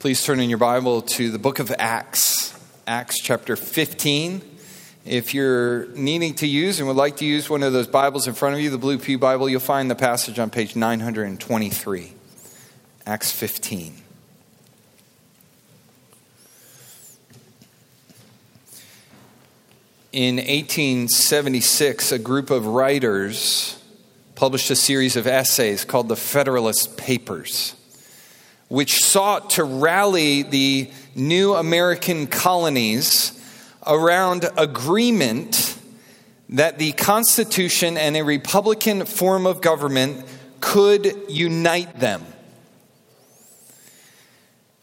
Please turn in your Bible to the book of Acts, Acts chapter 15. If you're needing to use and would like to use one of those Bibles in front of you, the Blue Pew Bible, you'll find the passage on page 923. Acts 15. In 1876, a group of writers published a series of essays called the Federalist Papers which sought to rally the new American colonies around agreement that the Constitution and a Republican form of government could unite them.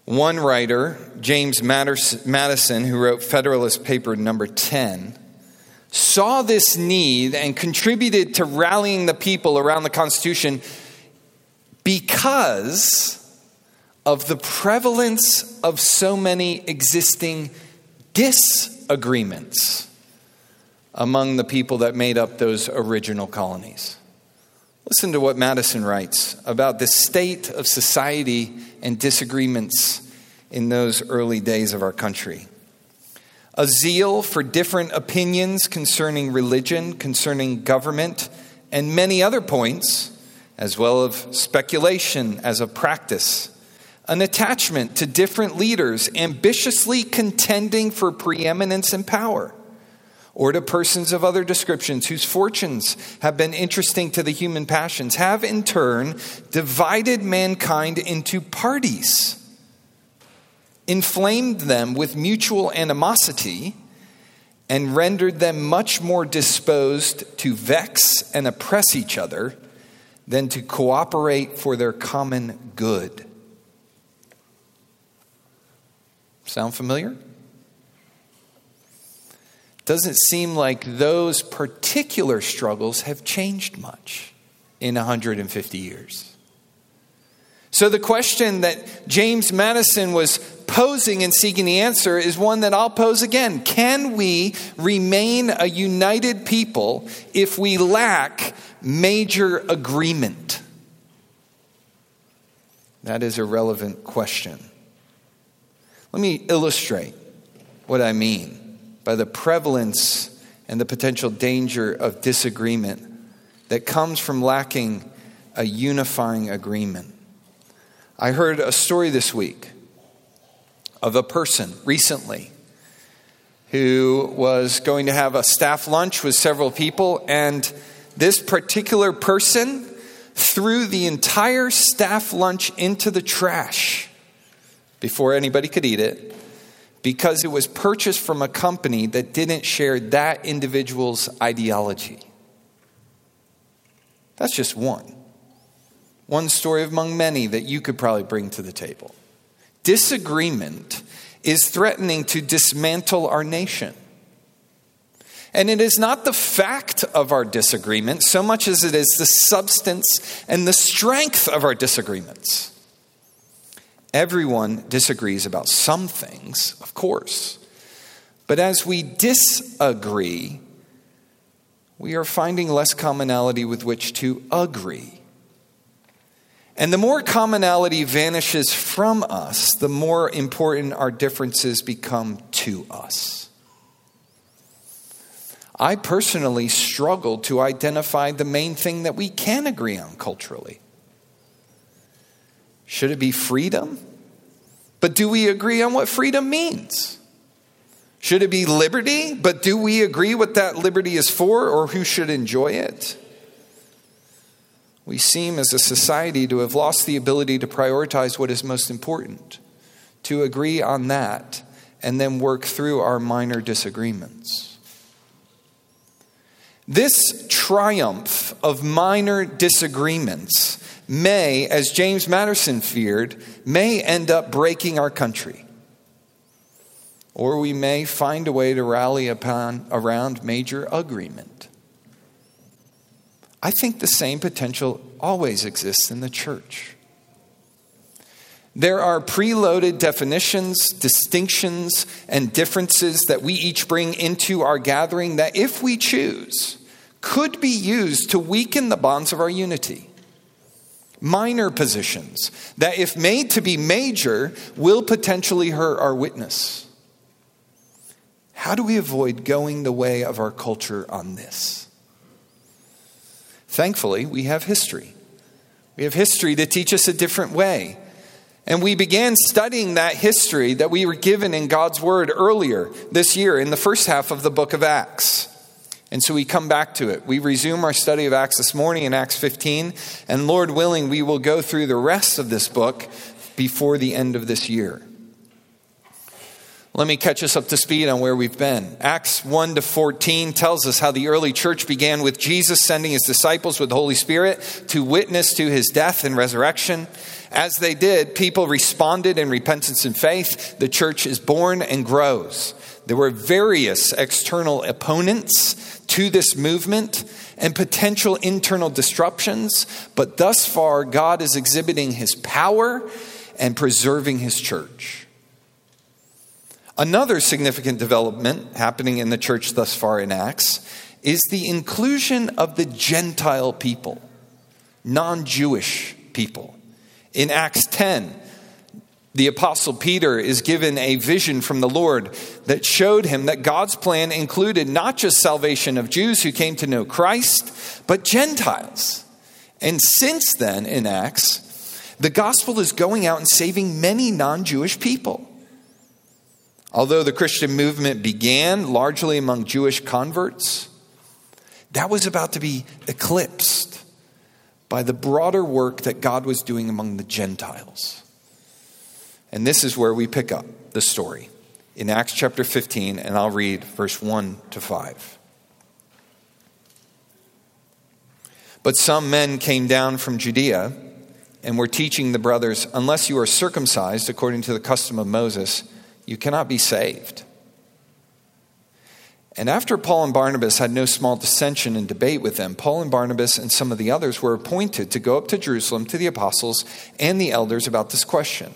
One writer, James Madison, who wrote Federalist Paper number 10, saw this need and contributed to rallying the people around the Constitution because of the prevalence of so many existing disagreements among the people that made up those original colonies. Listen to what Madison writes about the state of society and disagreements in those early days of our country. A zeal for different opinions concerning religion, concerning government, and many other points, as well as speculation as a practice an attachment to different leaders ambitiously contending for preeminence and power, or to persons of other descriptions whose fortunes have been interesting to the human passions, have in turn divided mankind into parties, inflamed them with mutual animosity, and rendered them much more disposed to vex and oppress each other than to cooperate for their common good. Sound familiar? Doesn't seem like those particular struggles have changed much in 150 years. So, the question that James Madison was posing and seeking the answer is one that I'll pose again. Can we remain a united people if we lack major agreement? That is a relevant question. Let me illustrate what I mean by the prevalence and the potential danger of disagreement that comes from lacking a unifying agreement. I heard a story this week of a person recently who was going to have a staff lunch with several people, and this particular person threw the entire staff lunch into the trash before anybody could eat it because it was purchased from a company that didn't share that individual's ideology. That's just one. One story among many that you could probably bring to the table. Disagreement is threatening to dismantle our nation. And it is not the fact of our disagreement so much as it is the substance and the strength of our disagreements. Everyone disagrees about some things, of course. But as we disagree, we are finding less commonality with which to agree. And the more commonality vanishes from us, the more important our differences become to us. I personally struggle to identify the main thing that we can agree on culturally. Should it be freedom? But do we agree on what freedom means? Should it be liberty? But do we agree what that liberty is for or who should enjoy it? We seem as a society to have lost the ability to prioritize what is most important, to agree on that, and then work through our minor disagreements. This triumph of minor disagreements may, as James Madison feared, may end up breaking our country. Or we may find a way to rally upon around major agreement. I think the same potential always exists in the church. There are preloaded definitions, distinctions, and differences that we each bring into our gathering that, if we choose, could be used to weaken the bonds of our unity. Minor positions that, if made to be major, will potentially hurt our witness. How do we avoid going the way of our culture on this? Thankfully, we have history. We have history to teach us a different way. And we began studying that history that we were given in God's Word earlier this year in the first half of the book of Acts. And so we come back to it. We resume our study of Acts this morning in Acts 15. And Lord willing, we will go through the rest of this book before the end of this year. Let me catch us up to speed on where we've been. Acts 1 to 14 tells us how the early church began with Jesus sending his disciples with the Holy Spirit to witness to his death and resurrection. As they did, people responded in repentance and faith. The church is born and grows. There were various external opponents to this movement and potential internal disruptions, but thus far, God is exhibiting his power and preserving his church. Another significant development happening in the church thus far in Acts is the inclusion of the Gentile people, non Jewish people. In Acts 10, the Apostle Peter is given a vision from the Lord that showed him that God's plan included not just salvation of Jews who came to know Christ, but Gentiles. And since then, in Acts, the gospel is going out and saving many non Jewish people. Although the Christian movement began largely among Jewish converts, that was about to be eclipsed by the broader work that God was doing among the Gentiles. And this is where we pick up the story in Acts chapter 15, and I'll read verse 1 to 5. But some men came down from Judea and were teaching the brothers, unless you are circumcised according to the custom of Moses, you cannot be saved. And after Paul and Barnabas had no small dissension and debate with them, Paul and Barnabas and some of the others were appointed to go up to Jerusalem to the apostles and the elders about this question.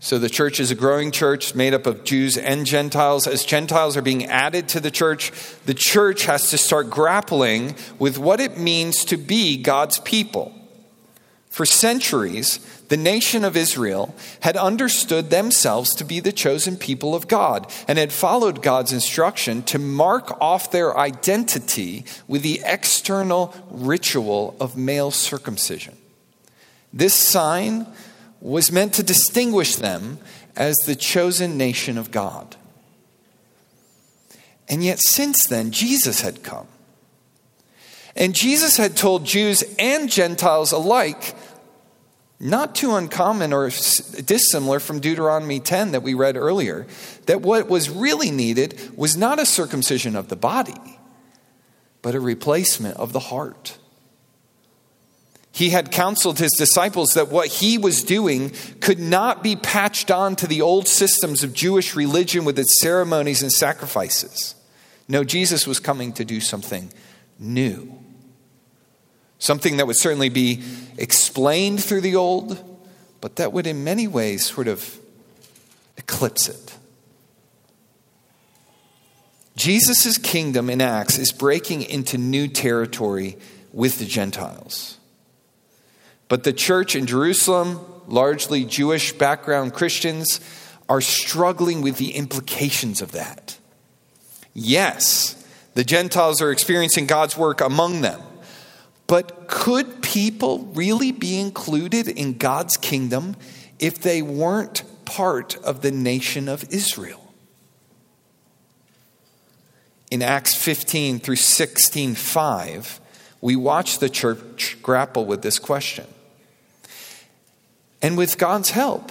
So the church is a growing church made up of Jews and Gentiles. As Gentiles are being added to the church, the church has to start grappling with what it means to be God's people. For centuries, the nation of Israel had understood themselves to be the chosen people of God and had followed God's instruction to mark off their identity with the external ritual of male circumcision. This sign was meant to distinguish them as the chosen nation of God. And yet, since then, Jesus had come. And Jesus had told Jews and Gentiles alike, not too uncommon or dissimilar from Deuteronomy 10 that we read earlier, that what was really needed was not a circumcision of the body, but a replacement of the heart. He had counseled his disciples that what he was doing could not be patched on to the old systems of Jewish religion with its ceremonies and sacrifices. No, Jesus was coming to do something new. Something that would certainly be explained through the old, but that would in many ways sort of eclipse it. Jesus' kingdom in Acts is breaking into new territory with the Gentiles. But the church in Jerusalem, largely Jewish background Christians, are struggling with the implications of that. Yes, the Gentiles are experiencing God's work among them. But could people really be included in God's kingdom if they weren't part of the nation of Israel? In Acts 15 through 16, 5, we watch the church grapple with this question. And with God's help,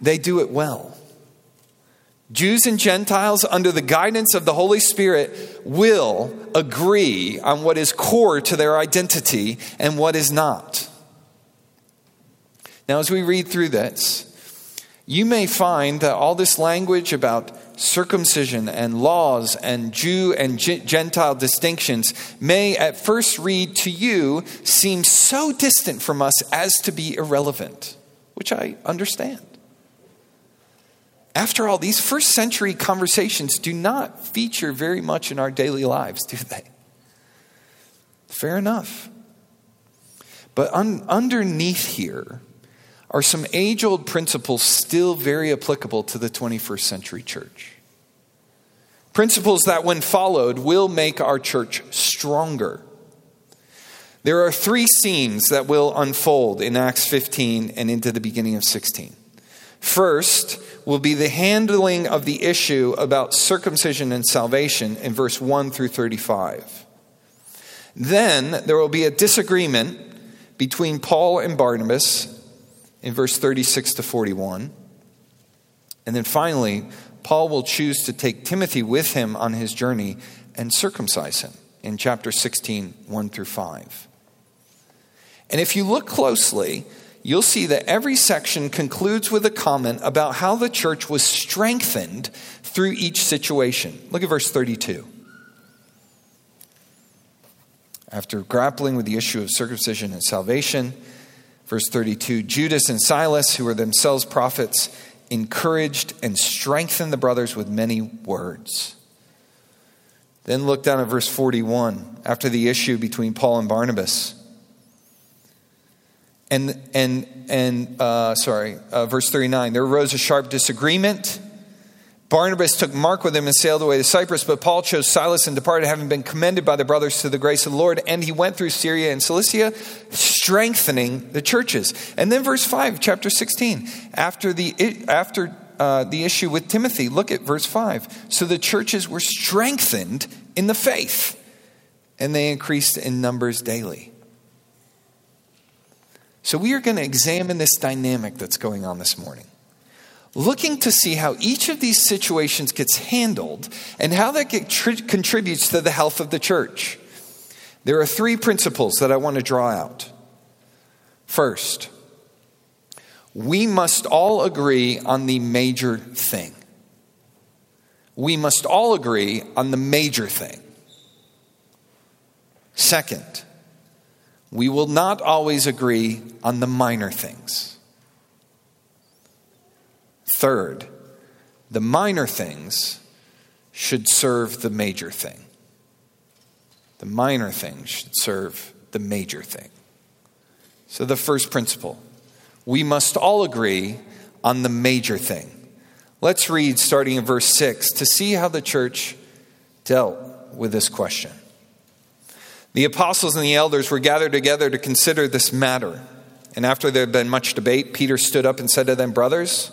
they do it well. Jews and Gentiles, under the guidance of the Holy Spirit, will agree on what is core to their identity and what is not. Now, as we read through this, you may find that all this language about circumcision and laws and Jew and Gentile distinctions may at first read to you seem so distant from us as to be irrelevant, which I understand. After all, these first century conversations do not feature very much in our daily lives, do they? Fair enough. But un- underneath here are some age old principles still very applicable to the 21st century church. Principles that, when followed, will make our church stronger. There are three scenes that will unfold in Acts 15 and into the beginning of 16. First will be the handling of the issue about circumcision and salvation in verse 1 through 35. Then there will be a disagreement between Paul and Barnabas in verse 36 to 41. And then finally, Paul will choose to take Timothy with him on his journey and circumcise him in chapter 16, 1 through 5. And if you look closely, you'll see that every section concludes with a comment about how the church was strengthened through each situation. Look at verse 32. After grappling with the issue of circumcision and salvation, verse 32 Judas and Silas, who were themselves prophets, encouraged and strengthened the brothers with many words. Then look down at verse 41 after the issue between Paul and Barnabas. And, and, and uh, sorry, uh, verse 39 there arose a sharp disagreement. Barnabas took Mark with him and sailed away to Cyprus, but Paul chose Silas and departed, having been commended by the brothers to the grace of the Lord. And he went through Syria and Cilicia, strengthening the churches. And then, verse 5, chapter 16, after the, after, uh, the issue with Timothy, look at verse 5. So the churches were strengthened in the faith, and they increased in numbers daily. So, we are going to examine this dynamic that's going on this morning, looking to see how each of these situations gets handled and how that contributes to the health of the church. There are three principles that I want to draw out. First, we must all agree on the major thing. We must all agree on the major thing. Second, we will not always agree on the minor things. Third, the minor things should serve the major thing. The minor things should serve the major thing. So, the first principle we must all agree on the major thing. Let's read starting in verse 6 to see how the church dealt with this question. The apostles and the elders were gathered together to consider this matter. And after there had been much debate, Peter stood up and said to them, Brothers,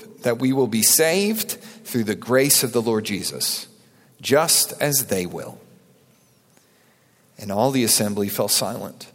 that we will be saved through the grace of the Lord Jesus, just as they will. And all the assembly fell silent.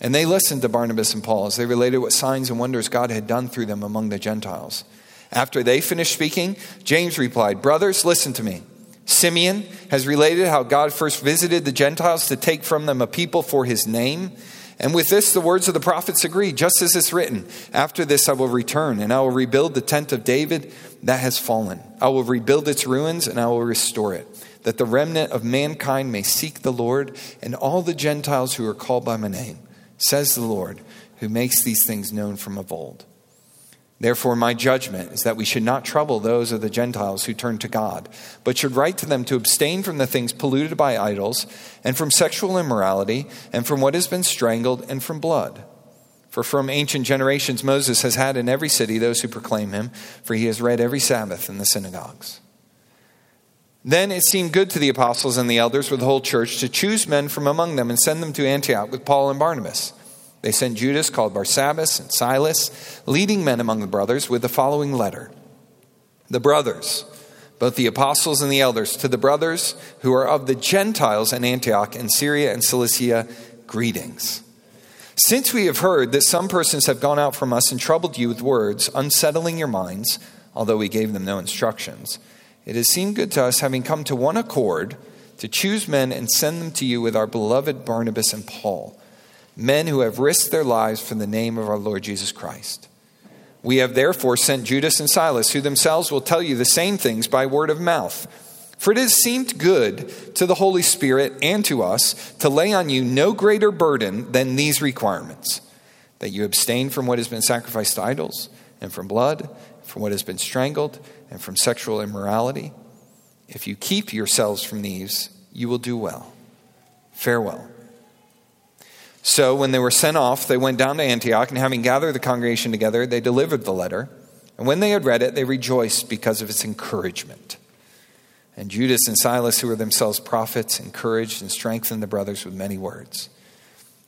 And they listened to Barnabas and Paul as they related what signs and wonders God had done through them among the Gentiles. After they finished speaking, James replied, Brothers, listen to me. Simeon has related how God first visited the Gentiles to take from them a people for his name. And with this, the words of the prophets agree, just as it's written After this, I will return, and I will rebuild the tent of David that has fallen. I will rebuild its ruins, and I will restore it, that the remnant of mankind may seek the Lord, and all the Gentiles who are called by my name, says the Lord, who makes these things known from of old. Therefore, my judgment is that we should not trouble those of the Gentiles who turn to God, but should write to them to abstain from the things polluted by idols, and from sexual immorality, and from what has been strangled, and from blood. For from ancient generations Moses has had in every city those who proclaim him, for he has read every Sabbath in the synagogues. Then it seemed good to the apostles and the elders with the whole church to choose men from among them and send them to Antioch with Paul and Barnabas. They sent Judas, called Barsabbas, and Silas, leading men among the brothers, with the following letter The brothers, both the apostles and the elders, to the brothers who are of the Gentiles in Antioch and Syria and Cilicia, greetings. Since we have heard that some persons have gone out from us and troubled you with words, unsettling your minds, although we gave them no instructions, it has seemed good to us, having come to one accord, to choose men and send them to you with our beloved Barnabas and Paul, men who have risked their lives for the name of our Lord Jesus Christ. We have therefore sent Judas and Silas, who themselves will tell you the same things by word of mouth. For it has seemed good to the Holy Spirit and to us to lay on you no greater burden than these requirements that you abstain from what has been sacrificed to idols, and from blood, from what has been strangled, and from sexual immorality. If you keep yourselves from these, you will do well. Farewell. So, when they were sent off, they went down to Antioch, and having gathered the congregation together, they delivered the letter. And when they had read it, they rejoiced because of its encouragement. And Judas and Silas, who were themselves prophets, encouraged and strengthened the brothers with many words.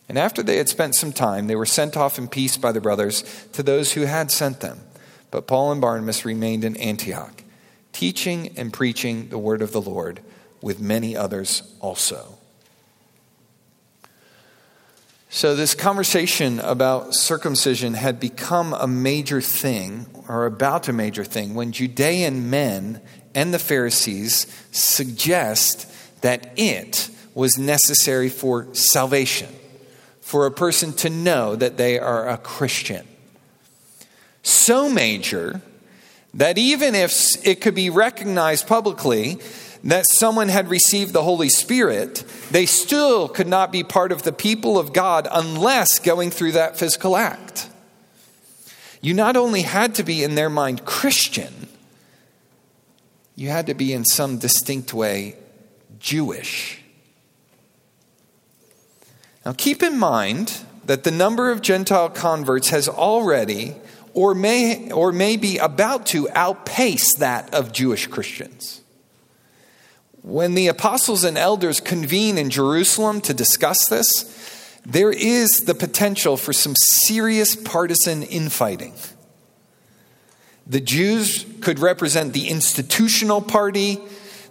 And after they had spent some time, they were sent off in peace by the brothers to those who had sent them. But Paul and Barnabas remained in Antioch teaching and preaching the word of the Lord with many others also. So, this conversation about circumcision had become a major thing, or about a major thing, when Judean men and the Pharisees suggest that it was necessary for salvation, for a person to know that they are a Christian. So major that even if it could be recognized publicly that someone had received the Holy Spirit, they still could not be part of the people of God unless going through that physical act. You not only had to be in their mind Christian, you had to be in some distinct way Jewish. Now keep in mind that the number of Gentile converts has already or may, or may be about to outpace that of Jewish Christians. When the apostles and elders convene in Jerusalem to discuss this, there is the potential for some serious partisan infighting. The Jews could represent the institutional party,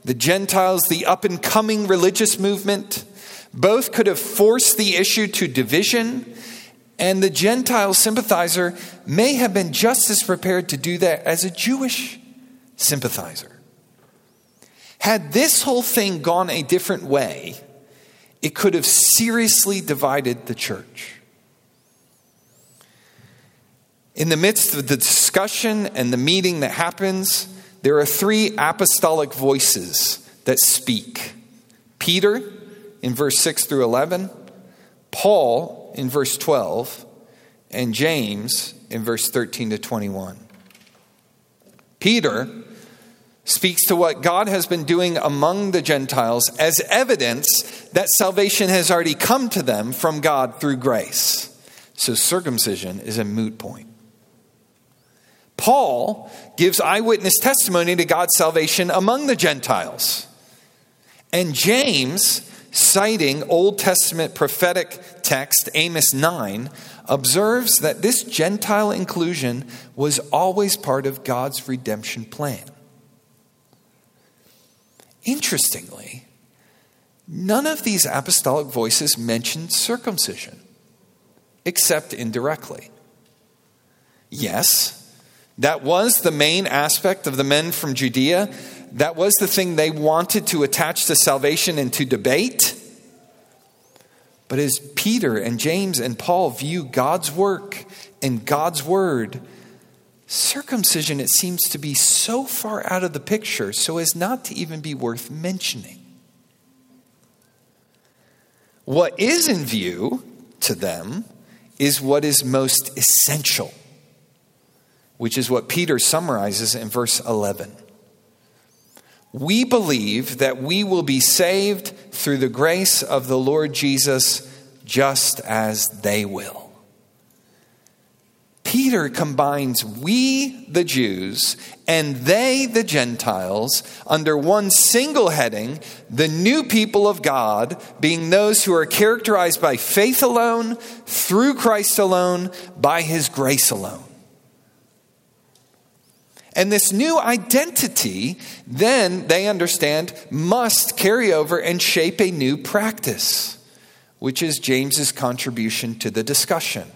the Gentiles, the up and coming religious movement. Both could have forced the issue to division and the Gentile sympathizer may have been just as prepared to do that as a Jewish sympathizer. Had this whole thing gone a different way, it could have seriously divided the church. In the midst of the discussion and the meeting that happens, there are three apostolic voices that speak Peter in verse 6 through 11, Paul in verse 12 and James in verse 13 to 21. Peter speaks to what God has been doing among the Gentiles as evidence that salvation has already come to them from God through grace. So circumcision is a moot point. Paul gives eyewitness testimony to God's salvation among the Gentiles. And James citing Old Testament prophetic text, Amos 9, observes that this Gentile inclusion was always part of God's redemption plan. Interestingly, none of these apostolic voices mentioned circumcision, except indirectly. Yes, that was the main aspect of the men from Judea that was the thing they wanted to attach to salvation and to debate. But as Peter and James and Paul view God's work and God's word, circumcision, it seems to be so far out of the picture so as not to even be worth mentioning. What is in view to them is what is most essential, which is what Peter summarizes in verse 11 we believe that we will be saved through the grace of the Lord Jesus just as they will. Peter combines we, the Jews, and they, the Gentiles, under one single heading the new people of God, being those who are characterized by faith alone, through Christ alone, by his grace alone. And this new identity, then they understand, must carry over and shape a new practice, which is James's contribution to the discussion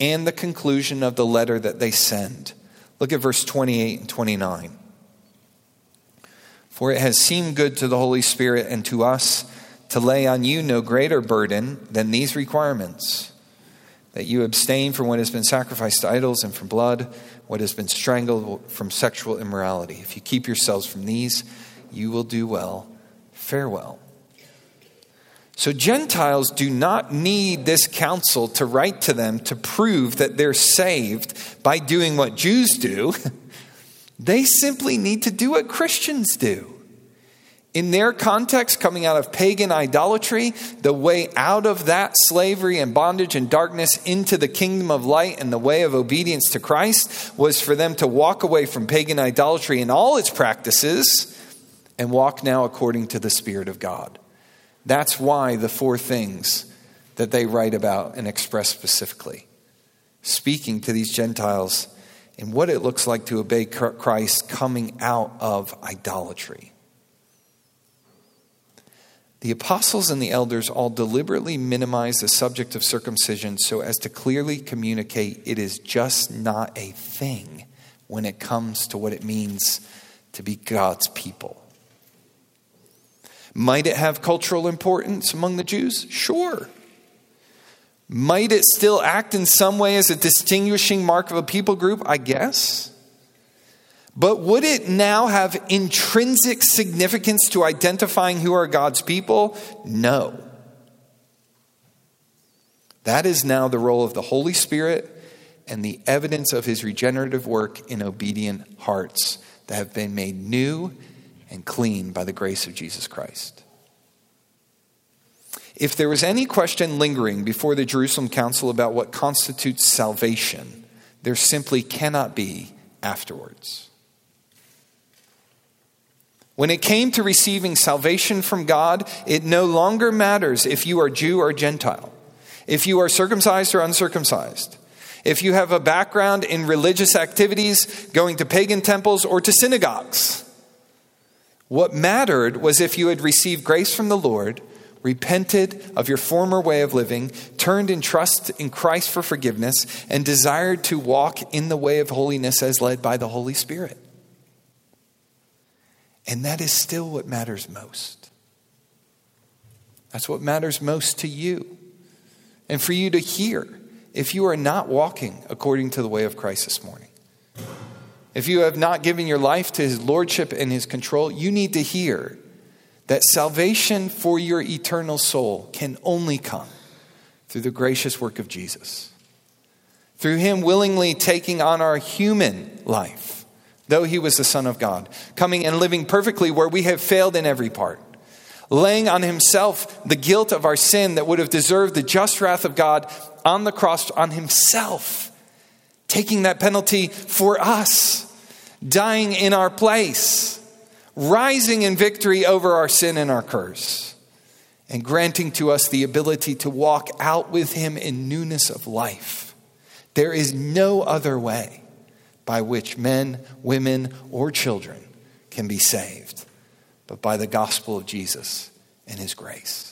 and the conclusion of the letter that they send. Look at verse 28 and 29. For it has seemed good to the Holy Spirit and to us to lay on you no greater burden than these requirements that you abstain from what has been sacrificed to idols and from blood, what has been strangled from sexual immorality. If you keep yourselves from these, you will do well. Farewell. So, Gentiles do not need this council to write to them to prove that they're saved by doing what Jews do. They simply need to do what Christians do. In their context, coming out of pagan idolatry, the way out of that slavery and bondage and darkness into the kingdom of light and the way of obedience to Christ was for them to walk away from pagan idolatry and all its practices and walk now according to the Spirit of God. That's why the four things that they write about and express specifically, speaking to these Gentiles and what it looks like to obey Christ coming out of idolatry. The apostles and the elders all deliberately minimize the subject of circumcision so as to clearly communicate it is just not a thing when it comes to what it means to be God's people. Might it have cultural importance among the Jews? Sure. Might it still act in some way as a distinguishing mark of a people group? I guess. But would it now have intrinsic significance to identifying who are God's people? No. That is now the role of the Holy Spirit and the evidence of his regenerative work in obedient hearts that have been made new and clean by the grace of Jesus Christ. If there was any question lingering before the Jerusalem Council about what constitutes salvation, there simply cannot be afterwards. When it came to receiving salvation from God, it no longer matters if you are Jew or Gentile, if you are circumcised or uncircumcised, if you have a background in religious activities, going to pagan temples or to synagogues. What mattered was if you had received grace from the Lord, repented of your former way of living, turned in trust in Christ for forgiveness, and desired to walk in the way of holiness as led by the Holy Spirit. And that is still what matters most. That's what matters most to you. And for you to hear if you are not walking according to the way of Christ this morning. If you have not given your life to his lordship and his control, you need to hear that salvation for your eternal soul can only come through the gracious work of Jesus. Through him willingly taking on our human life, though he was the Son of God, coming and living perfectly where we have failed in every part, laying on himself the guilt of our sin that would have deserved the just wrath of God on the cross on himself taking that penalty for us, dying in our place, rising in victory over our sin and our curse, and granting to us the ability to walk out with Him in newness of life. There is no other way by which men, women, or children can be saved but by the gospel of Jesus and His grace.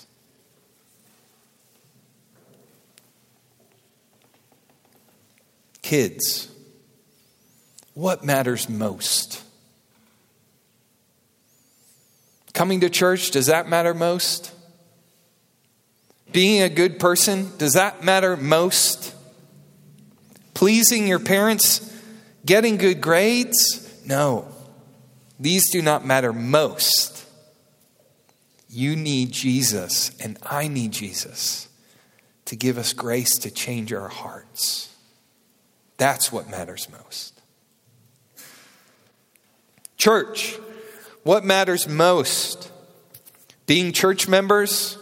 Kids, what matters most? Coming to church, does that matter most? Being a good person, does that matter most? Pleasing your parents, getting good grades? No, these do not matter most. You need Jesus, and I need Jesus to give us grace to change our hearts. That's what matters most. Church, what matters most? Being church members,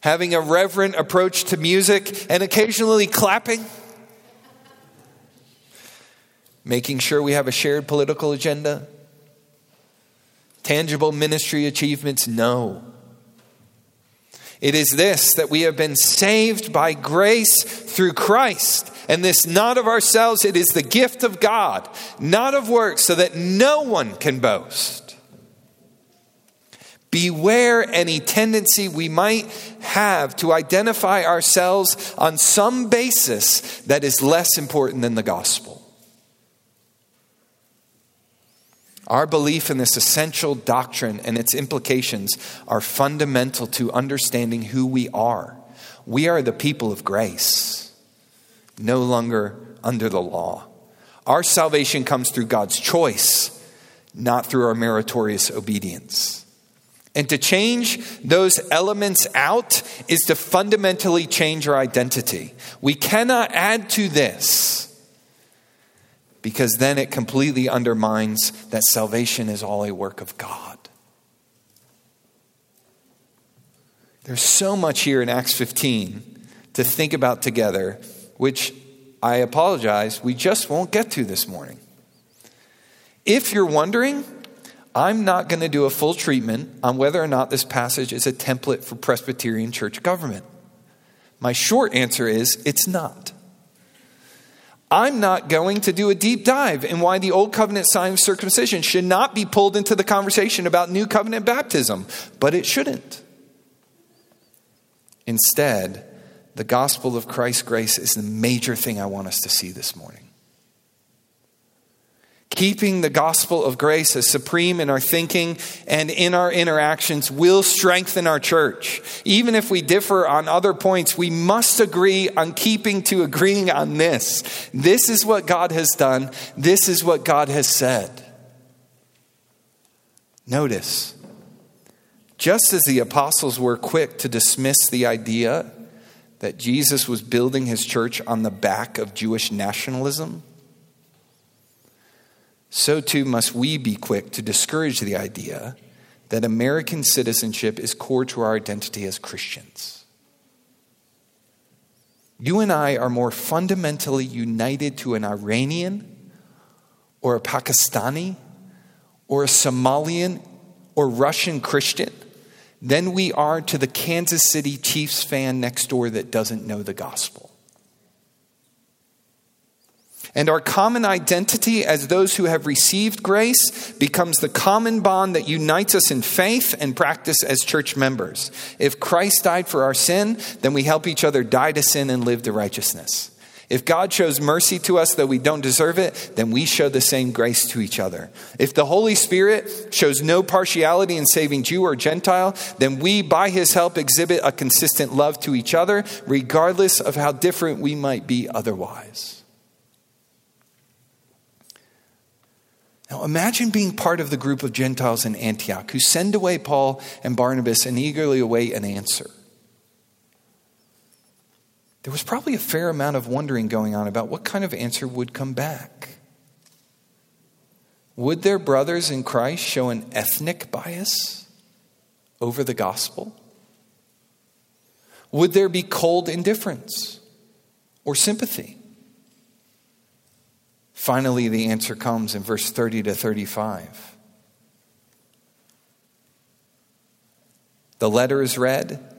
having a reverent approach to music, and occasionally clapping? Making sure we have a shared political agenda? Tangible ministry achievements? No. It is this that we have been saved by grace through Christ. And this not of ourselves, it is the gift of God, not of works, so that no one can boast. Beware any tendency we might have to identify ourselves on some basis that is less important than the gospel. Our belief in this essential doctrine and its implications are fundamental to understanding who we are. We are the people of grace, no longer under the law. Our salvation comes through God's choice, not through our meritorious obedience. And to change those elements out is to fundamentally change our identity. We cannot add to this because then it completely undermines that salvation is all a work of God. There's so much here in Acts 15 to think about together, which I apologize, we just won't get to this morning. If you're wondering, I'm not going to do a full treatment on whether or not this passage is a template for Presbyterian church government. My short answer is it's not. I'm not going to do a deep dive in why the old covenant sign of circumcision should not be pulled into the conversation about new covenant baptism, but it shouldn't. Instead, the gospel of Christ's grace is the major thing I want us to see this morning. Keeping the gospel of grace as supreme in our thinking and in our interactions will strengthen our church. Even if we differ on other points, we must agree on keeping to agreeing on this. This is what God has done, this is what God has said. Notice, just as the apostles were quick to dismiss the idea that Jesus was building his church on the back of Jewish nationalism, so too must we be quick to discourage the idea that American citizenship is core to our identity as Christians. You and I are more fundamentally united to an Iranian or a Pakistani or a Somalian or Russian Christian than we are to the Kansas City Chiefs fan next door that doesn't know the gospel. And our common identity as those who have received grace becomes the common bond that unites us in faith and practice as church members. If Christ died for our sin, then we help each other die to sin and live to righteousness. If God shows mercy to us though we don't deserve it, then we show the same grace to each other. If the Holy Spirit shows no partiality in saving Jew or Gentile, then we, by his help, exhibit a consistent love to each other, regardless of how different we might be otherwise. Now imagine being part of the group of Gentiles in Antioch who send away Paul and Barnabas and eagerly await an answer. There was probably a fair amount of wondering going on about what kind of answer would come back. Would their brothers in Christ show an ethnic bias over the gospel? Would there be cold indifference or sympathy? Finally, the answer comes in verse 30 to 35. The letter is read.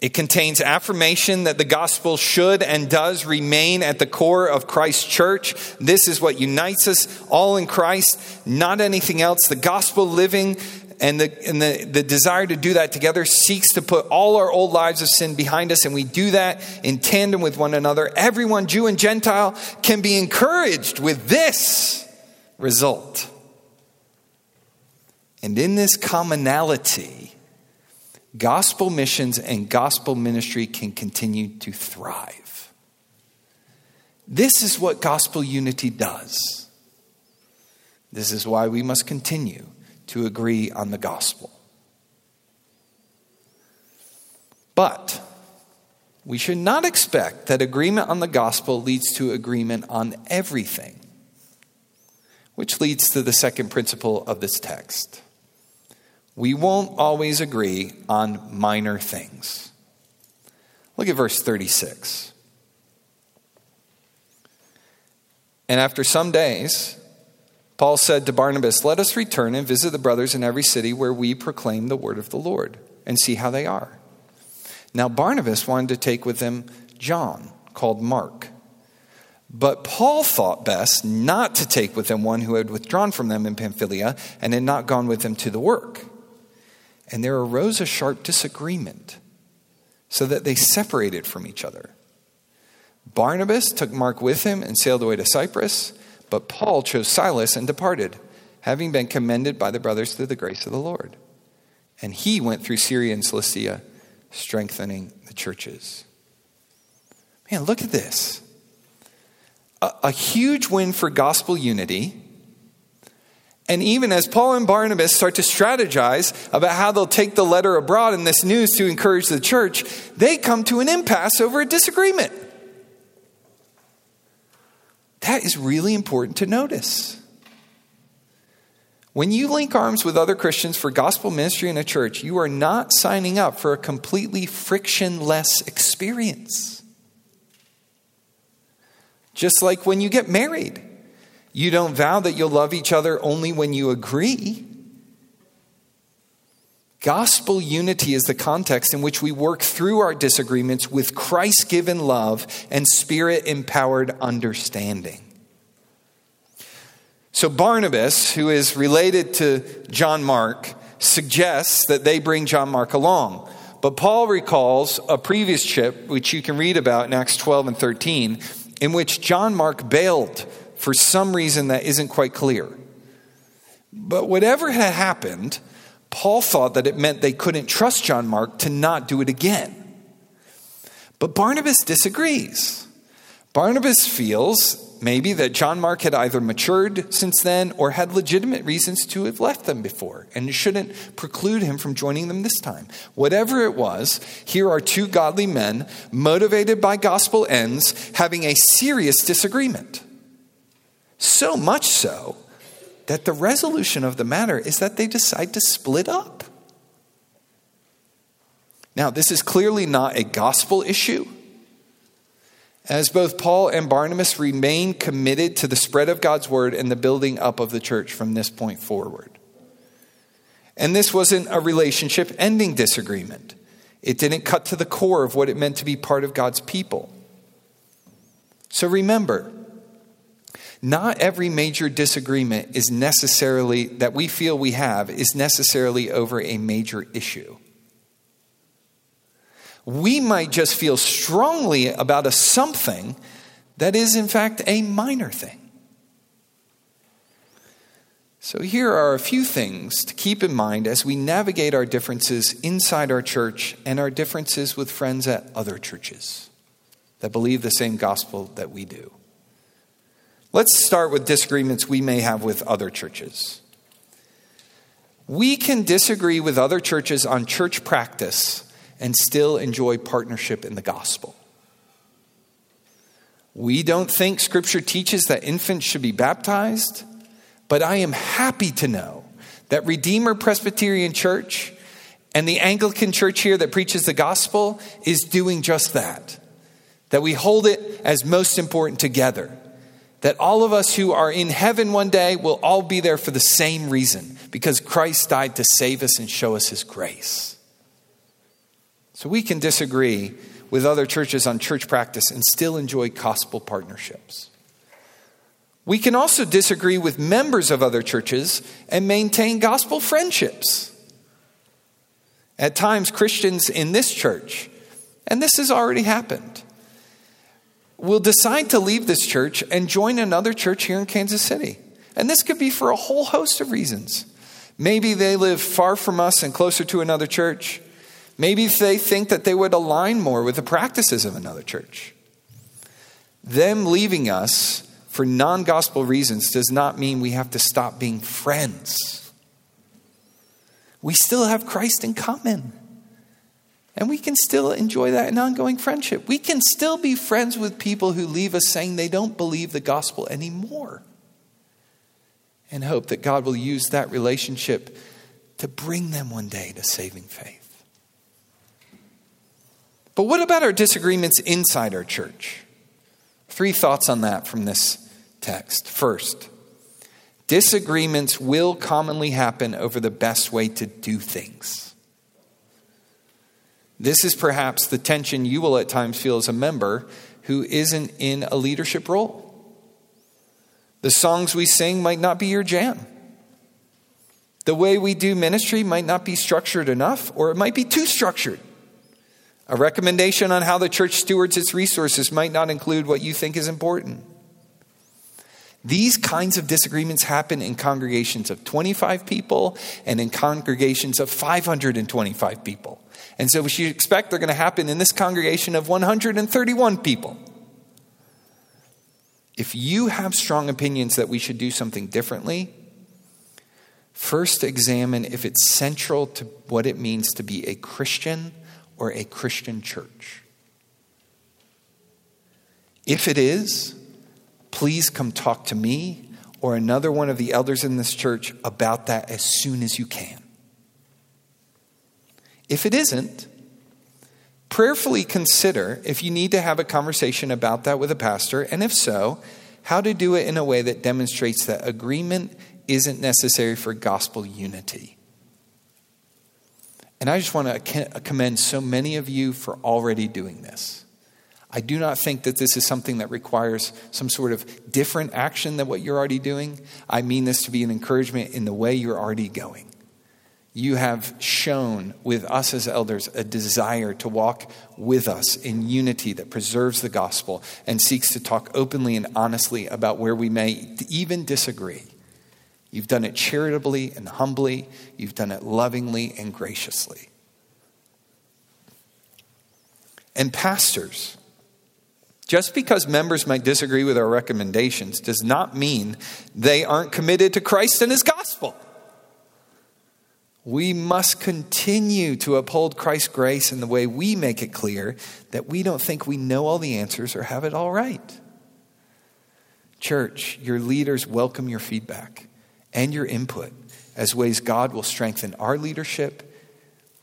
It contains affirmation that the gospel should and does remain at the core of Christ's church. This is what unites us all in Christ, not anything else. The gospel living and, the, and the, the desire to do that together seeks to put all our old lives of sin behind us, and we do that in tandem with one another. Everyone, Jew and Gentile, can be encouraged with this result. And in this commonality, gospel missions and gospel ministry can continue to thrive. This is what gospel unity does. This is why we must continue to agree on the gospel. But we should not expect that agreement on the gospel leads to agreement on everything, which leads to the second principle of this text. We won't always agree on minor things. Look at verse 36. And after some days, Paul said to Barnabas, Let us return and visit the brothers in every city where we proclaim the word of the Lord and see how they are. Now, Barnabas wanted to take with him John, called Mark. But Paul thought best not to take with him one who had withdrawn from them in Pamphylia and had not gone with them to the work. And there arose a sharp disagreement, so that they separated from each other. Barnabas took Mark with him and sailed away to Cyprus. But Paul chose Silas and departed, having been commended by the brothers through the grace of the Lord. And he went through Syria and Cilicia, strengthening the churches. Man, look at this. A, a, huge win for gospel unity. And even as Paul and Barnabas start to strategize about how they'll take the letter abroad and this news to encourage the church, they come to an impasse over a disagreement. That is really important to notice. When you link arms with other Christians for gospel ministry in a church, you are not signing up for a completely frictionless experience. Just like when you get married, you don't vow that you'll love each other only when you agree. Gospel unity is the context in which we work through our disagreements with Christ given love and spirit empowered understanding. So, Barnabas, who is related to John Mark, suggests that they bring John Mark along. But Paul recalls a previous trip, which you can read about in Acts 12 and 13, in which John Mark bailed for some reason that isn't quite clear. But whatever had happened, Paul thought that it meant they couldn't trust John Mark to not do it again. But Barnabas disagrees. Barnabas feels maybe that John Mark had either matured since then or had legitimate reasons to have left them before, and shouldn't preclude him from joining them this time. Whatever it was, here are two godly men, motivated by gospel ends, having a serious disagreement. So much so that the resolution of the matter is that they decide to split up. Now, this is clearly not a gospel issue. As both Paul and Barnabas remain committed to the spread of God's word and the building up of the church from this point forward. And this wasn't a relationship ending disagreement. It didn't cut to the core of what it meant to be part of God's people. So remember, not every major disagreement is necessarily, that we feel we have, is necessarily over a major issue. We might just feel strongly about a something that is, in fact, a minor thing. So, here are a few things to keep in mind as we navigate our differences inside our church and our differences with friends at other churches that believe the same gospel that we do. Let's start with disagreements we may have with other churches. We can disagree with other churches on church practice and still enjoy partnership in the gospel. We don't think Scripture teaches that infants should be baptized, but I am happy to know that Redeemer Presbyterian Church and the Anglican Church here that preaches the gospel is doing just that. That we hold it as most important together that all of us who are in heaven one day will all be there for the same reason because Christ died to save us and show us his grace. So we can disagree with other churches on church practice and still enjoy gospel partnerships. We can also disagree with members of other churches and maintain gospel friendships. At times, Christians in this church, and this has already happened, will decide to leave this church and join another church here in Kansas City. And this could be for a whole host of reasons. Maybe they live far from us and closer to another church. Maybe they think that they would align more with the practices of another church. Them leaving us for non gospel reasons does not mean we have to stop being friends. We still have Christ in common. And we can still enjoy that in ongoing friendship. We can still be friends with people who leave us saying they don't believe the gospel anymore. And hope that God will use that relationship to bring them one day to saving faith. But what about our disagreements inside our church? Three thoughts on that from this text. First, disagreements will commonly happen over the best way to do things. This is perhaps the tension you will at times feel as a member who isn't in a leadership role. The songs we sing might not be your jam. The way we do ministry might not be structured enough, or it might be too structured. A recommendation on how the church stewards its resources might not include what you think is important. These kinds of disagreements happen in congregations of 25 people and in congregations of 525 people. And so we should expect they're going to happen in this congregation of 131 people. If you have strong opinions that we should do something differently, first examine if it's central to what it means to be a Christian or a Christian church. If it is, please come talk to me or another one of the elders in this church about that as soon as you can. If it isn't, prayerfully consider if you need to have a conversation about that with a pastor, and if so, how to do it in a way that demonstrates that agreement isn't necessary for gospel unity. And I just want to commend so many of you for already doing this. I do not think that this is something that requires some sort of different action than what you're already doing. I mean this to be an encouragement in the way you're already going you have shown with us as elders a desire to walk with us in unity that preserves the gospel and seeks to talk openly and honestly about where we may even disagree. You've done it charitably and humbly, you've done it lovingly and graciously. And pastors, just because members might disagree with our recommendations does not mean they aren't committed to Christ and his gospel. We must continue to uphold Christ's grace in the way we make it clear that we don't think we know all the answers or have it all right. Church, your leaders welcome your feedback and your input as ways God will strengthen our leadership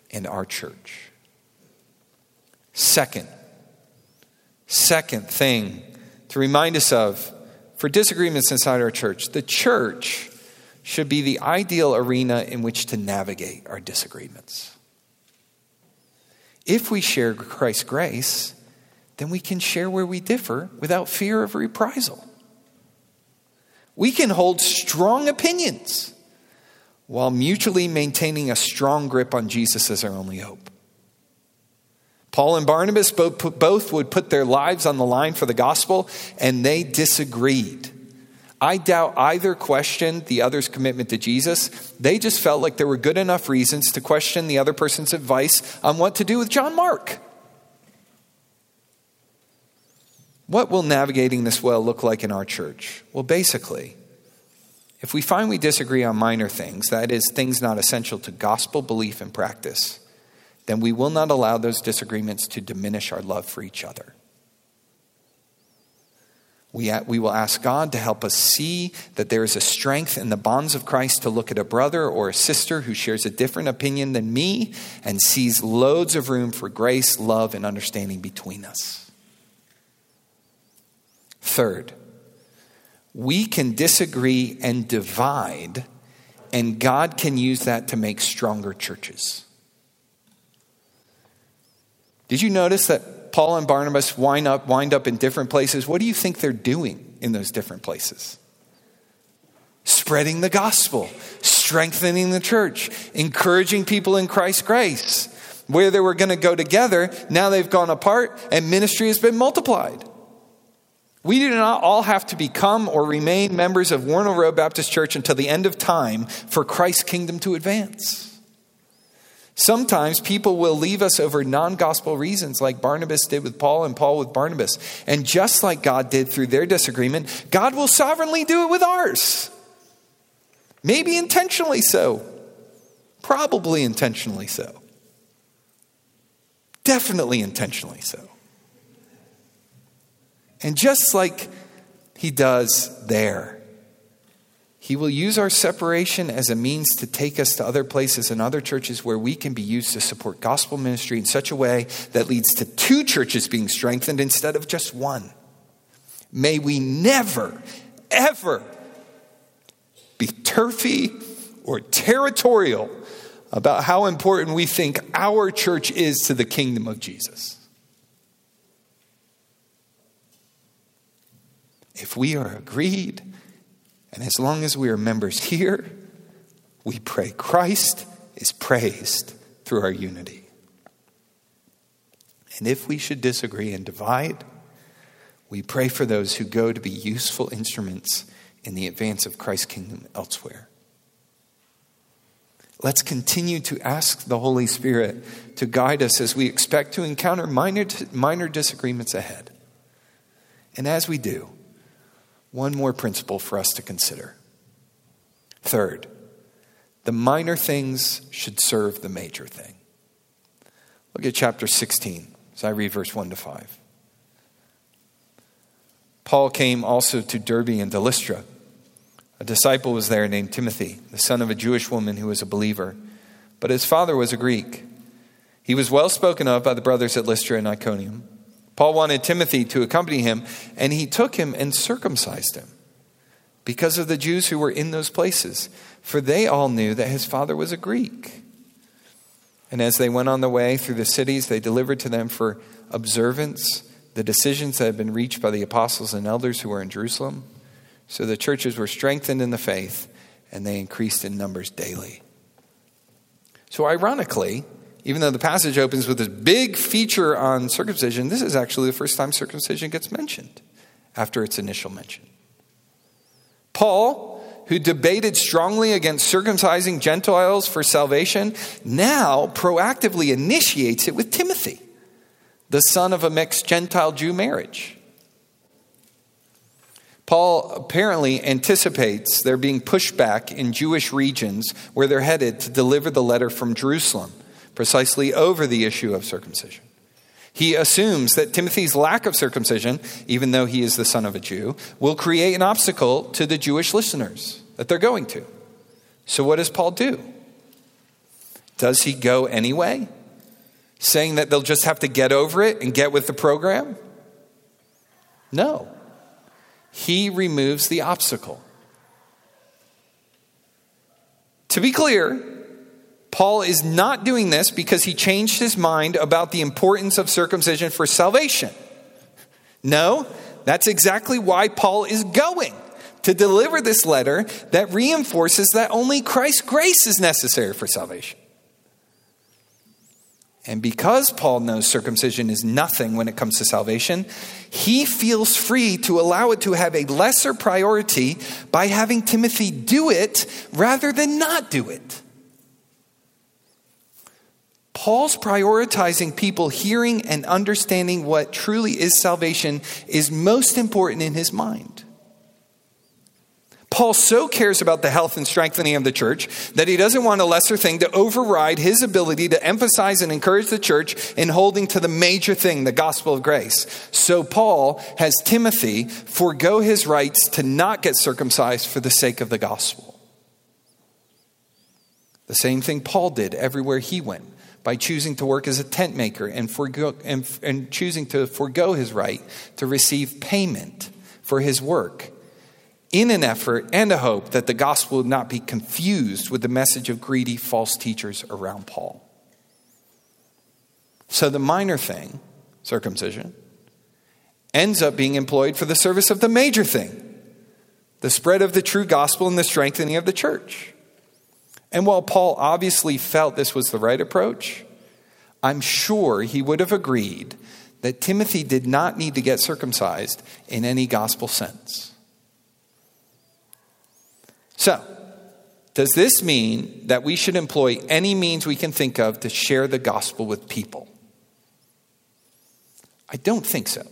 and our church. Second, second thing to remind us of for disagreements inside our church, the church should be the ideal arena in which to navigate our disagreements. If we share Christ's grace, then we can share where we differ without fear of reprisal. We can hold strong opinions while mutually maintaining a strong grip on Jesus as our only hope. Paul and Barnabas both would put their lives on the line for the gospel, and they disagreed. I doubt either questioned the other's commitment to Jesus. They just felt like there were good enough reasons to question the other person's advice on what to do with John Mark. What will navigating this well look like in our church? Well, basically, if we find we disagree on minor things, that is, things not essential to gospel belief and practice, then we will not allow those disagreements to diminish our love for each other. We, we will ask God to help us see that there is a strength in the bonds of Christ to look at a brother or a sister who shares a different opinion than me and sees loads of room for grace, love, and understanding between us. Third, we can disagree and divide, and God can use that to make stronger churches. Did you notice that Paul and Barnabas wind up, wind up in different places, what do you think they're doing in those different places? Spreading the gospel, strengthening the church, encouraging people in Christ's grace. Where they were going to go together, now they've gone apart and ministry has been multiplied. We do not all have to become or remain members of Warner Road Baptist Church until the end of time for Christ's kingdom to advance. Sometimes people will leave us over non gospel reasons, like Barnabas did with Paul and Paul with Barnabas. And just like God did through their disagreement, God will sovereignly do it with ours. Maybe intentionally so, probably intentionally so, definitely intentionally so. And just like he does there, he will use our separation as a means to take us to other places and other churches where we can be used to support gospel ministry in such a way that leads to two churches being strengthened instead of just one. May we never, ever be turfy or territorial about how important we think our church is to the kingdom of Jesus. If we are agreed, and as long as we are members here, we pray Christ is praised through our unity. And if we should disagree and divide, we pray for those who go to be useful instruments in the advance of Christ's kingdom elsewhere. Let's continue to ask the Holy Spirit to guide us as we expect to encounter minor, minor disagreements ahead. And as we do, one more principle for us to consider. Third, the minor things should serve the major thing. Look at chapter 16 as I read verse 1 to 5. Paul came also to Derbe and to Lystra. A disciple was there named Timothy, the son of a Jewish woman who was a believer, but his father was a Greek. He was well spoken of by the brothers at Lystra and Iconium. Paul wanted Timothy to accompany him, and he took him and circumcised him because of the Jews who were in those places, for they all knew that his father was a Greek. And as they went on the way through the cities, they delivered to them for observance the decisions that had been reached by the apostles and elders who were in Jerusalem. So the churches were strengthened in the faith, and they increased in numbers daily. So, ironically, even though the passage opens with this big feature on circumcision, this is actually the first time circumcision gets mentioned after its initial mention. Paul, who debated strongly against circumcising Gentiles for salvation, now proactively initiates it with Timothy, the son of a mixed Gentile Jew marriage. Paul apparently anticipates there being pushback in Jewish regions where they're headed to deliver the letter from Jerusalem precisely over the issue of circumcision. He assumes that Timothy's lack of circumcision, even though he is the son of a Jew, will create an obstacle to the Jewish listeners that they're going to. So, what does Paul do? Does he go anyway? Saying that they'll just have to get over it and get with the program? No. He removes the obstacle. To be clear, Paul is not doing this because he changed his mind about the importance of circumcision for salvation. No, that's exactly why Paul is going to deliver this letter that reinforces that only Christ's grace is necessary for salvation. And because Paul knows circumcision is nothing when it comes to salvation, he feels free to allow it to have a lesser priority by having Timothy do it rather than not do it. Paul's prioritizing people hearing and understanding what truly is salvation is most important in his mind. Paul so cares about the health and strengthening of the church that he doesn't want a lesser thing to override his ability to emphasize and encourage the church in holding to the major thing, the gospel of grace. So Paul has Timothy forego his rights to not get circumcised for the sake of the gospel. The same thing Paul did everywhere he went by choosing to work as a tent maker and, forego, and, and choosing to forego his right to receive payment for his work in an effort and a hope that the gospel would not be confused with the message of greedy false teachers around Paul. So the minor thing, circumcision, ends up being employed for the service of the major thing, the spread of the true gospel and the strengthening of the church. And while Paul obviously felt this was the right approach, I'm sure he would have agreed that Timothy did not need to get circumcised in any gospel sense. So, does this mean that we should employ any means we can think of to share the gospel with people? I don't think so.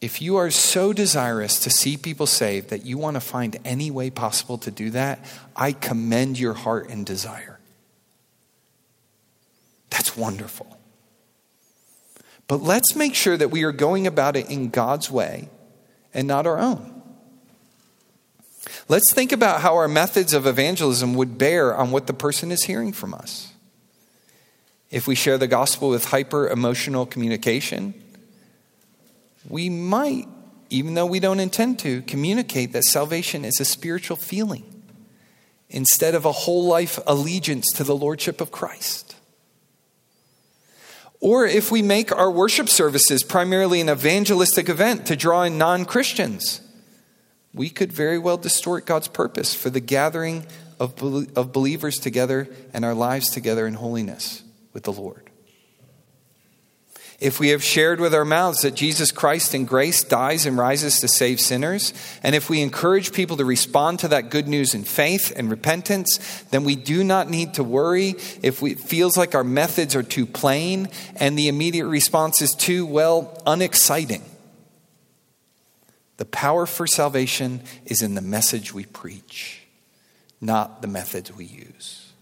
If you are so desirous to see people saved that you want to find any way possible to do that, I commend your heart and desire. That's wonderful. But let's make sure that we are going about it in God's way and not our own. Let's think about how our methods of evangelism would bear on what the person is hearing from us. If we share the gospel with hyper emotional communication, we might even though we don't intend to, communicate that salvation is a spiritual feeling instead of a whole life allegiance to the Lordship of Christ. Or if we make our worship services primarily an evangelistic event to draw in non Christians, we could very well distort God's purpose for the gathering of, believers together and our lives together in holiness with the Lord. If we have shared with our mouths that Jesus Christ in grace dies and rises to save sinners, and if we encourage people to respond to that good news in faith and repentance, then we do not need to worry if we, it feels like our methods are too plain and the immediate response is too, well, unexciting. The power for salvation is in the message we preach, not the methods we use.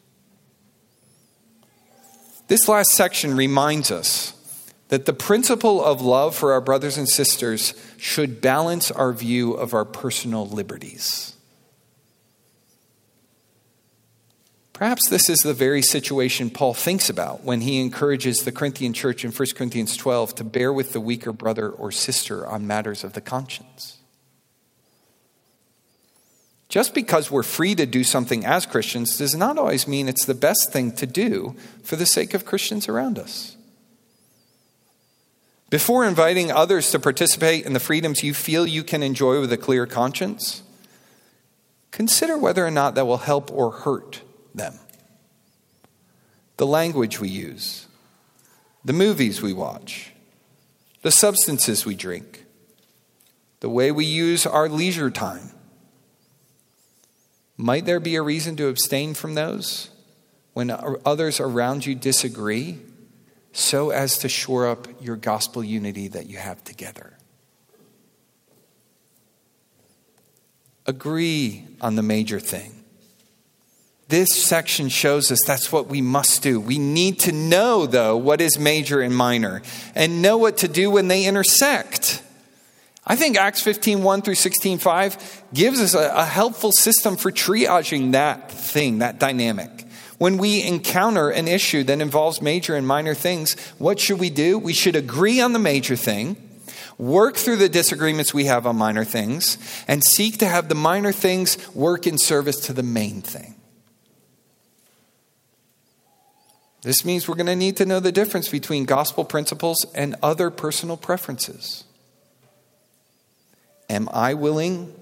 This last section reminds us that the principle of love for our brothers and sisters should balance our view of our personal liberties. Perhaps this is the very situation Paul thinks about when he encourages the Corinthian church in 1 Corinthians 12 to bear with the weaker brother or sister on matters of the conscience. Just because we're free to do something as Christians does not always mean it's the best thing to do for the sake of Christians around us. Before inviting others to participate in the freedoms you feel you can enjoy with a clear conscience, consider whether or not that will help or hurt them. The language we use, the movies we watch, the substances we drink, the way we use our leisure time. Might there be a reason to abstain from those when others around you disagree, so as to shore up your gospel unity that you have together? Agree on the major thing this section shows us that's what we must do. We need to know, though, what is major and minor and know what to do when they intersect. I think Acts 15, 1 through 16, 5 gives us a, a helpful system for triaging that thing, that dynamic. When we encounter an issue that involves major and minor things, what should we do? We should agree on the major thing, work through the disagreements we have on minor things, and seek to have the minor things work in service to the main thing. This means we're going to need to know the difference between gospel principles and other personal preferences. Am I willing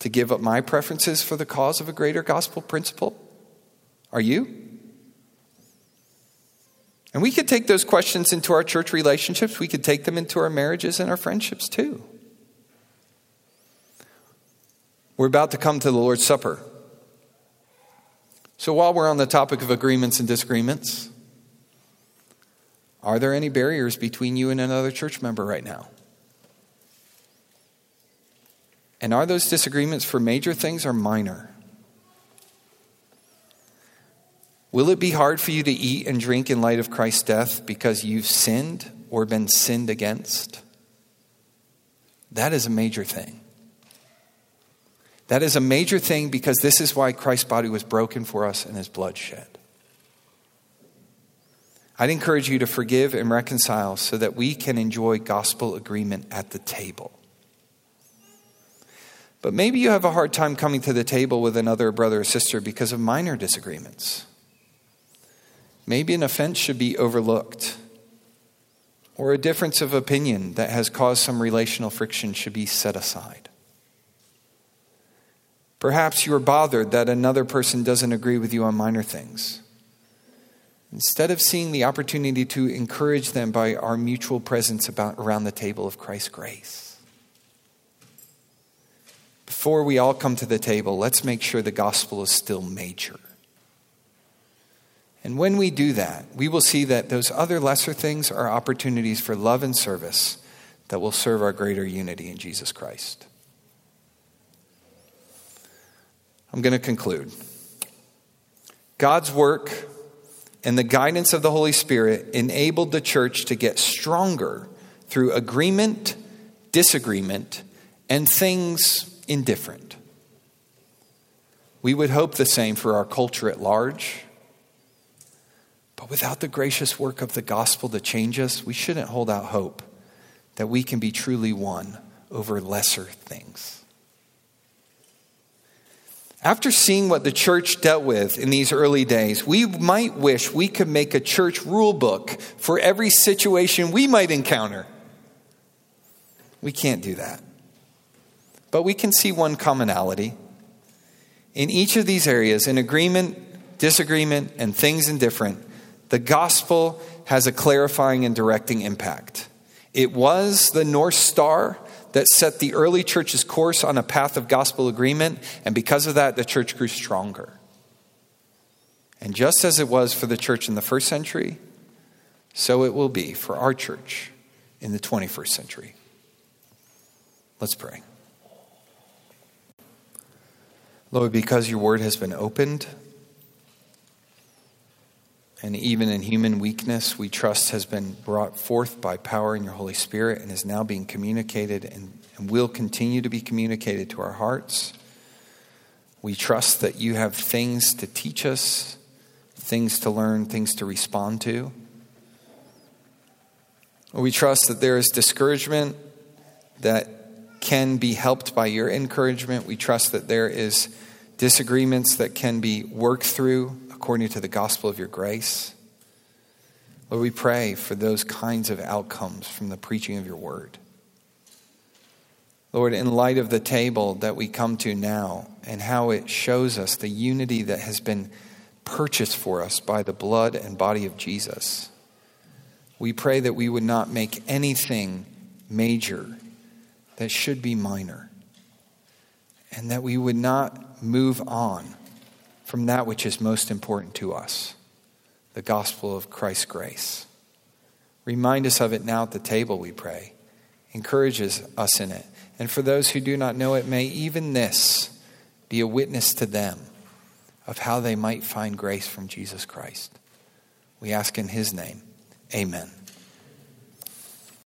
to give up my preferences for the cause of a greater gospel principle? Are you? And we could take those questions into our church relationships. We could take them into our marriages and our friendships too. We're about to come to the Lord's Supper. So while we're on the topic of agreements and disagreements, are there any barriers between you and another church member right now? And are those disagreements for major things or minor? Will it be hard for you to eat and drink in light of Christ's death because you've sinned or been sinned against? That is a major thing. That is a major thing because this is why Christ's body was broken for us and his blood shed. I'd encourage you to forgive and reconcile so that we can enjoy gospel agreement at the table. But maybe you have a hard time coming to the table with another brother or sister because of minor disagreements. Maybe an offense should be overlooked, or a difference of opinion that has caused some relational friction should be set aside. Perhaps you are bothered that another person doesn't agree with you on minor things. Instead of seeing the opportunity to encourage them by our mutual presence about, around the table of Christ's grace. Before we all come to the table, let's make sure the gospel is still major. And when we do that, we will see that those other lesser things are opportunities for love and service that will serve our greater unity in Jesus Christ. I'm going to conclude. God's work and the guidance of the Holy Spirit enabled the church to get stronger through agreement, disagreement, and things indifferent. We would hope the same for our culture at large. But without the gracious work of the gospel to change us, we shouldn't hold out hope that we can be truly one over lesser things. After seeing what the church dealt with in these early days, we might wish we could make a church rule book for every situation we might encounter. We can't do that. But we can see one commonality. In each of these areas, in agreement, disagreement, and things indifferent, the gospel has a clarifying and directing impact. It was the North Star that set the early church's course on a path of gospel agreement, and because of that, the church grew stronger. And just as it was for the church in the first century, so it will be for our church in the 21st century. Let's pray. Lord, because your word has been opened, and even in human weakness, we trust has been brought forth by power in your Holy Spirit and is now being communicated and, and will continue to be communicated to our hearts. We trust that you have things to teach us, things to learn, things to respond to. We trust that there is discouragement that can be helped by your encouragement. We trust that there is disagreements that can be worked through according to the gospel of your grace. Lord, we pray for those kinds of outcomes from the preaching of your word. Lord, in light of the table that we come to now and how it shows us the unity that has been purchased for us by the blood and body of Jesus, we pray that we would not make anything major that should be minor, and that we would not move on from that which is most important to us the gospel of Christ's grace. Remind us of it now at the table, we pray. Encourages us in it. And for those who do not know it, may even this be a witness to them of how they might find grace from Jesus Christ. We ask in his name. Amen.